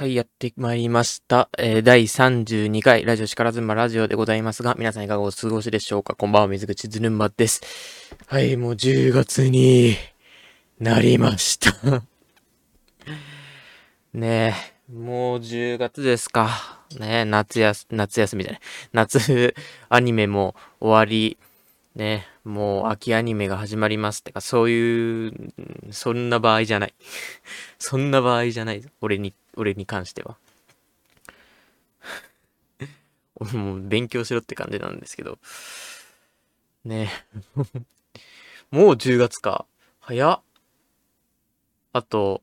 はい、やってまいりました。えー第32回ラジオ力妻ラジオでございますが、皆さんいかがお過ごしでしょうか？こんばんは、水口ずぬんまです。はい、もう10月になりました。ねえ、もう10月ですか。ねえ、夏やす、夏休みじゃない。夏アニメも終わり、ねえ、もう秋アニメが始まりますってか、そういう、そんな場合じゃない。そんな場合じゃない。俺に、俺に関しては。俺も勉強しろって感じなんですけど。ねえ。もう10月か。早っ。あと、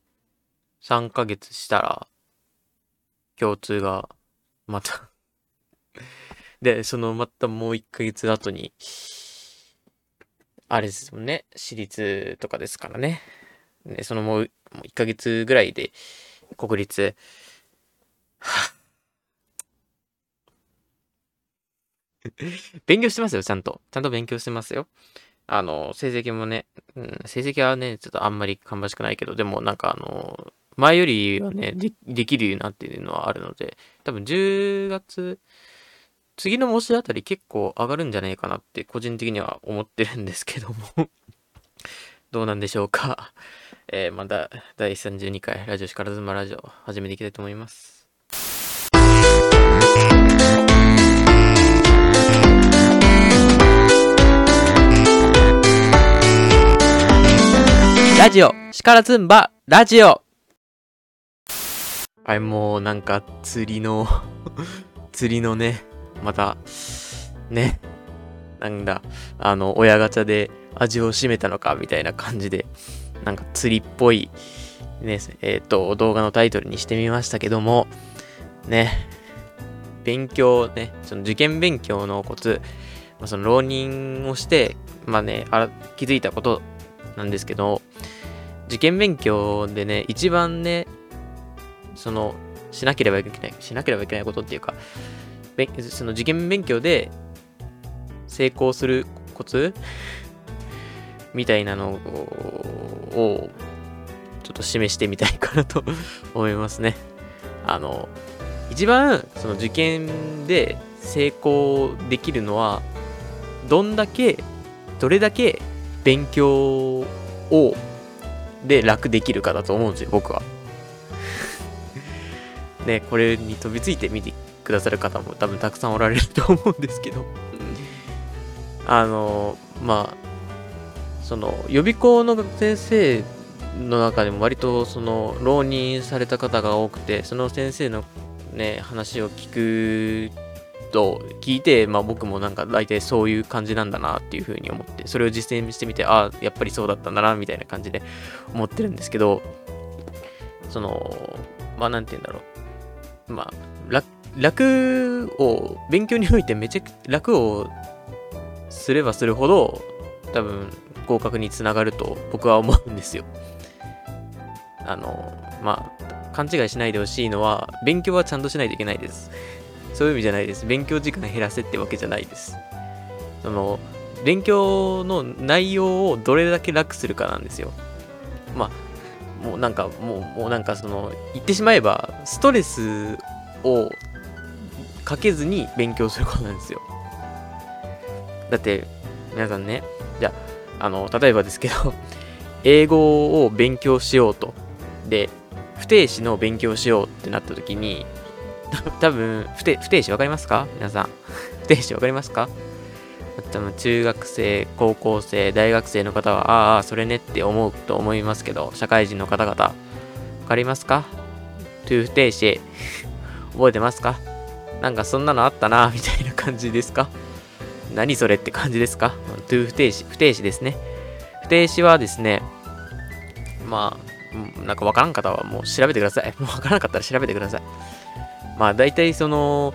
3ヶ月したら、共通が、また。で、そのまたもう1ヶ月後に、あれですもんね。私立とかですからね。ねそのもう、もう1ヶ月ぐらいで、国立、勉強してますよ、ちゃんと。ちゃんと勉強してますよ。あの、成績もね、うん、成績はね、ちょっとあんまり芳しくないけど、でもなんかあの、前よりはね、でできるようになっていうのはあるので、多分10月、次の模試あたり結構上がるんじゃないかなって個人的には思ってるんですけどもどうなんでしょうか。えー、また第32回ラジオ力妻ラジオ始めていきたいと思います。ラジオ力ズンバラジオはい、もうなんか釣りの 釣りのね、また、ね、なんだ、あの、親ガチャで味を占めたのかみたいな感じで、なんか釣りっぽい、ね、えっ、と、動画のタイトルにしてみましたけども、ね、勉強ね、その受験勉強のコツ、まあ、その浪人をして、まあね、あ気づいたことなんですけど、受験勉強でね、一番ね、その、しなければいけない、しなければいけないことっていうか、その受験勉強で成功するコツみたいなのを、ちょっと示してみたいかなと思いますね。あの、一番その受験で成功できるのは、どんだけ、どれだけ勉強を、で楽できるかだと思うんですよ、僕は。ね、これに飛びついて見てくださる方も多分たくさんおられると思うんですけど、あの、まあ、その予備校の先生の中でも割とその浪人された方が多くて、その先生のね、話を聞くと聞いて、まあ僕もなんか大体そういう感じなんだなっていうふうに思って、それを実践してみて、ああ、やっぱりそうだったんだな、みたいな感じで思ってるんですけど、その、まあなんて言うんだろう。まあ、楽、楽を、勉強においてめちゃく楽をすればするほど、多分合格につながると僕は思うんですよ。あの、まあ、勘違いしないでほしいのは、勉強はちゃんとしないといけないです。そういう意味じゃないです。勉強時間減らせってわけじゃないです。その、勉強の内容をどれだけ楽するかなんですよ。まあ、もうなんか、もう、もうなんかその、言ってしまえば、ストレスをかけずに勉強することなんですよ。だって、皆さんね、じゃあ、あの、例えばですけど、英語を勉強しようと。で、不定詞の勉強しようってなった時に、多分不定不定詞わかりますか？皆さん。不定詞わかりますか？多分中学生、高校生、大学生の方は、ああ、それねって思うと思いますけど、社会人の方々、わかりますか ?to 不定詞、覚えてますか？なんかそんなのあったな、みたいな感じですか？何それって感じですか？?to 不定詞、不定詞ですね。不定詞はですね、まあ、なんかわからん方はもう調べてください。もうわからなかったら調べてください。まあ大体その、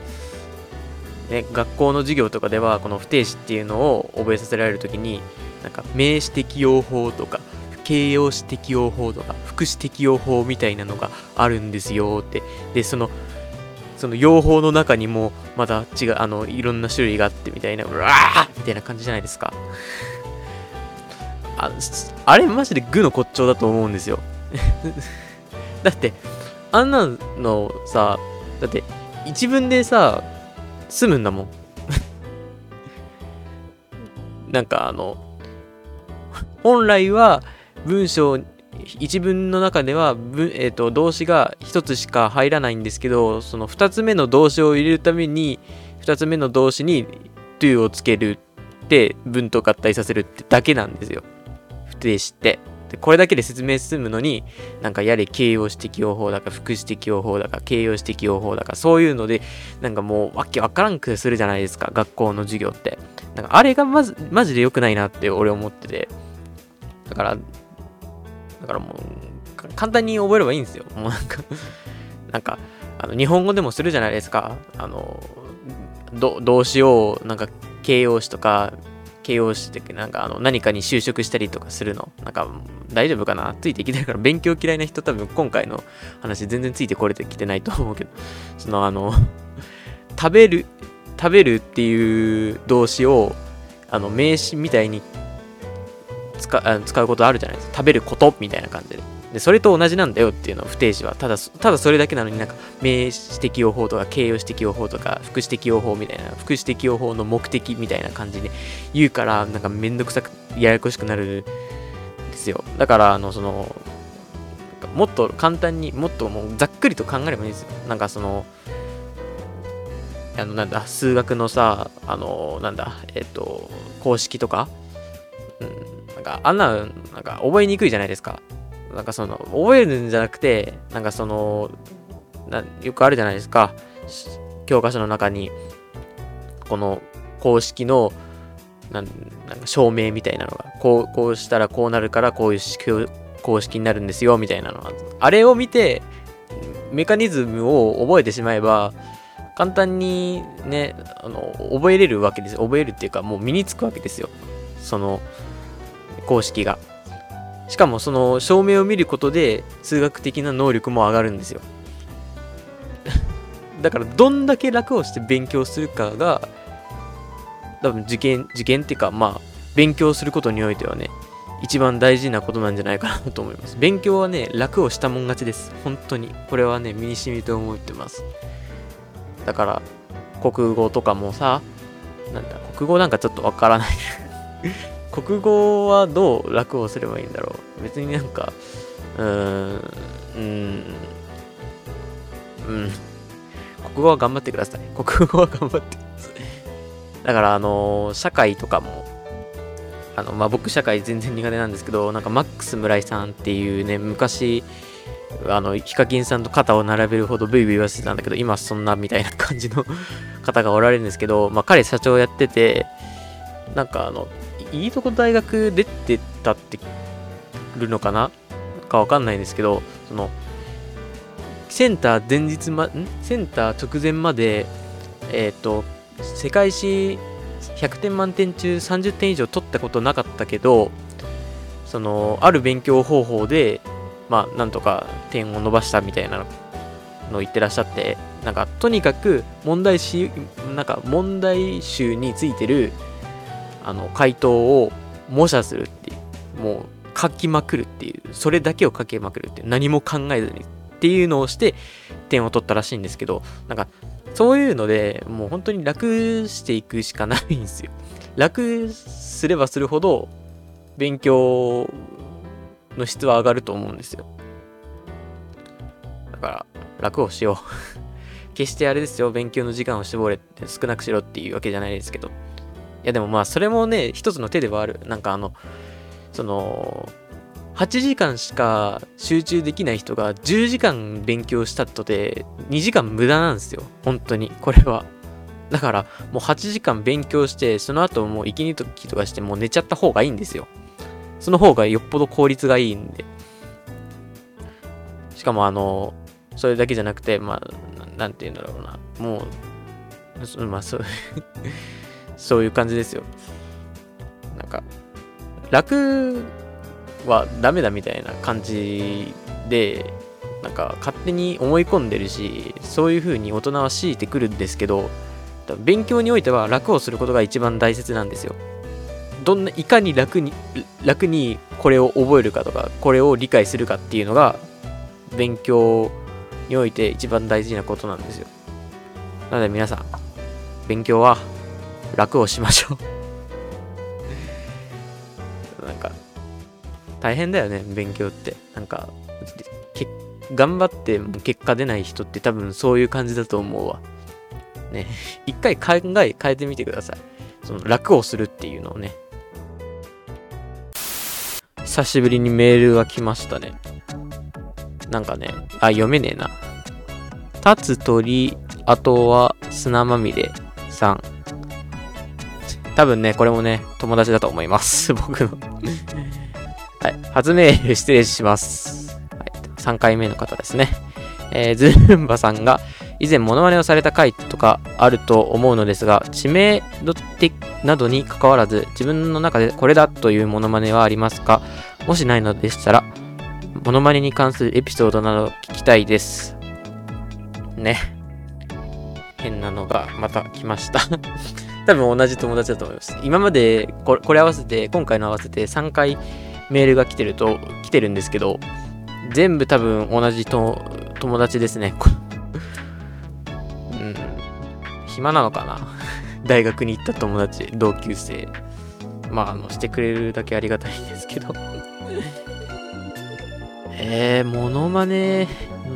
ね、学校の授業とかではこの不定詞っていうのを覚えさせられるときになんか名詞適用法とか形容詞適用法とか副詞適用法みたいなのがあるんですよってでそのその用法の中にもまた違うあのいろんな種類があってみたいなうわーみたいな感じじゃないですかああれマジで具の骨頂だと思うんですよ だってあんなのさ、だって一文でさ、済むんだもん。なんかあの、本来は文章一文の中では、えーと、動詞が1つしか入らないんですけどその2つ目の動詞を入れるために2つ目の動詞に to をつけるって文と合体させるってだけなんですよ。不定詞って。でこれだけで説明進むのになんかやれ形容詞適用法だか副詞適用法だか形容詞適用法だかそういうのでなんかもうわけわからんくするじゃないですか学校の授業って。なんかあれがまずマジで良くないなって俺思ってて。だからだからもう、簡単に覚えればいいんですよ。もうなんか なんか、あの日本語でもするじゃないですか。あの、動詞を、なんか形容詞とか、形容詞ってなんかあの何かに就職したりとかするの。なんか大丈夫かな？ついていきてるから勉強嫌いな人多分今回の話全然ついてこれてきてないと思うけど、そのあの食べる、食べるっていう動詞をあの名詞みたいに使使うことあるじゃないですか。食べることみたいな感じで。で、それと同じなんだよっていうのを不定詞は、ただ、ただそれだけなのになんか、名詞適用法とか、形容詞適用法とか、副詞適用法みたいな、副詞適用法の目的みたいな感じで言うから、なんかめんどくさく、ややこしくなるんですよ。だから、あの、その、もっと簡単に、もっともうざっくりと考えればいいんですよ。なんかその、あの、なんだ、数学のさ、あの、なんだ、えっ、と、公式とか、なんか、あんな、なんか、覚えにくいじゃないですか。なんかその、覚えるんじゃなくて、なんかその、なよくあるじゃないですか。教科書の中に、この公式の、なんなんか証明みたいなのが、こう、こうしたらこうなるから、こういう公式になるんですよ、みたいなのが。あれを見て、メカニズムを覚えてしまえば、簡単にね、あの、覚えれるわけです。覚えるっていうか、もう身につくわけですよ。その、公式が。しかもその証明を見ることで数学的な能力も上がるんですよ。だからどんだけ楽をして勉強するかが多分受験、受験っていうかまあ勉強することにおいてはね、一番大事なことなんじゃないかなと思います。勉強はね、楽をしたもん勝ちです。本当に。これはね、身に染みて思ってます。だから、国語とかもさ、なんだ、国語なんかちょっとわからない 国語はどう楽をすればいいんだろう？別になんか、うーん、うん、うん。国語は頑張ってください。国語は頑張ってください。だから、あの、社会とかも、あの、まあ、僕社会全然苦手なんですけど、なんかマックス村井さんっていうね、昔、あの、ヒカキンさんと肩を並べるほどブイブイ言わせてたんだけど、今そんなみたいな感じの方がおられるんですけど、まあ、彼社長やってて、なんかあの、いいとこ大学出てたってるのかなかわかんないですけど、その、センター前日ま、ん？センター直前まで、えっ、ー、と、世界史100点満点中30点以上取ったことなかったけど、その、ある勉強方法で、まあ、なんとか点を伸ばしたみたいなのを言ってらっしゃって、なんか、とにかく問題集、なんか、問題集についてるあの回答を模写するっていうもう書きまくるっていうそれだけを書きまくるっていう何も考えずにっていうのをして点を取ったらしいんですけどなんかそういうのでもう本当に楽していくしかないんですよ。楽すればするほど勉強の質は上がると思うんですよ。だから楽をしよう。決してあれですよ。勉強の時間を絞れって少なくしろっていうわけじゃないですけど。やでもまあそれもね、一つの手ではある。なんかあの、その、8時間しか集中できない人が10時間勉強したとて2時間無駄なんですよ。本当に。これは。だからもう8時間勉強して、その後もう息抜きとかしてもう寝ちゃった方がいいんですよ。その方がよっぽど効率がいいんで。しかもあの、それだけじゃなくて、まあ、なんて言うんだろうな。もう、まあそうそういう感じですよ。なんか、楽はダメだみたいな感じで、なんか勝手に思い込んでるし、そういう風に大人は強いてくるんですけど、勉強においては楽をすることが一番大切なんですよ。どんな、いかに楽に、楽にこれを覚えるかとか、これを理解するかっていうのが、勉強において一番大事なことなんですよ。なので皆さん、勉強は楽をしましょう。なんか、大変だよね、勉強って。なんか、頑張っても結果出ない人って多分そういう感じだと思うわ。ね、一回考え変えてみてください。その楽をするっていうのをね。久しぶりにメールが来ましたね。なんかね、あ、読めねえな。立つ鳥、あとは砂まみれさん。多分ね、これもね、友達だと思います。僕のはい。初メール失礼します。はい。3回目の方ですね。えー、ズルンバさんが以前モノマネをされた回とかあると思うのですが、知名度的などに関わらず、自分の中でこれだというモノマネはありますか？もしないのでしたら、モノマネに関するエピソードなど聞きたいです。ね。変なのがまた来ました多分同じ友達だと思います。今までこれ合わせて、今回の合わせて3回メールが来てると、来てるんですけど、全部多分同じと友達ですね。うん。暇なのかな？大学に行った友達、同級生。まあ、あの、してくれるだけありがたいんですけど えー、モノマネ、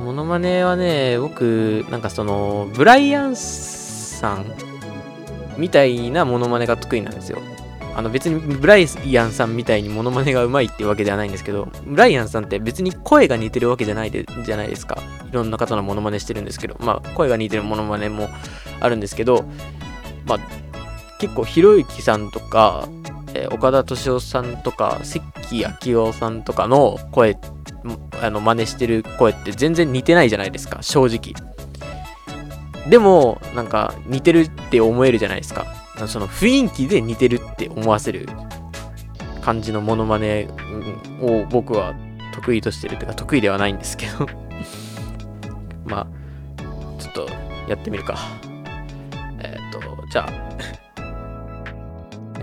モノマネはね、僕、なんかその、ブライアンさんみたいなモノマネが得意なんですよ。あの別にブライアンさんみたいにモノマネがうまいっていうわけではないんですけど、ブライアンさんって別に声が似てるわけじゃないでじゃないですか。いろんな方のモノマネしてるんですけど、まあ声が似てるモノマネもあるんですけど、まあ結構ひろゆきさんとか、えー、岡田敏夫さんとか、関明夫さんとかの声、あの真似してる声って全然似てないじゃないですか、正直。でも、なんか似てるって思えるじゃないですか。その雰囲気で似てるって思わせる感じのモノマネを僕は得意としてるというか得意ではないんですけど。まあちょっとやってみるか。えっ、ー、とじゃあ。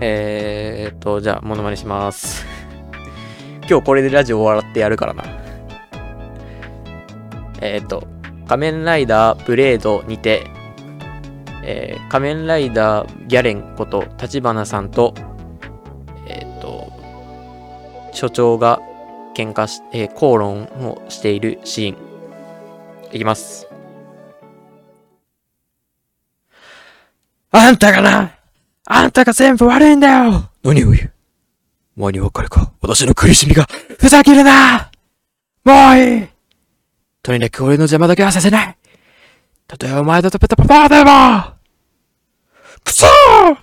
えっとじゃあモノマネします。今日これでラジオ終わってやるからな。えっ、と仮面ライダーブレードにてえー、仮面ライダーギャレンこと立花さんと、えっ、ー、と、所長が喧嘩し、えー、口論をしているシーン。いきます。あんたがなあんたが全部悪いんだよ。何を言う。お前にわかるか。私の苦しみがふざけるな。もういいとにかく俺の邪魔だけはさせない。たとえお前だとペタパパーでもくそー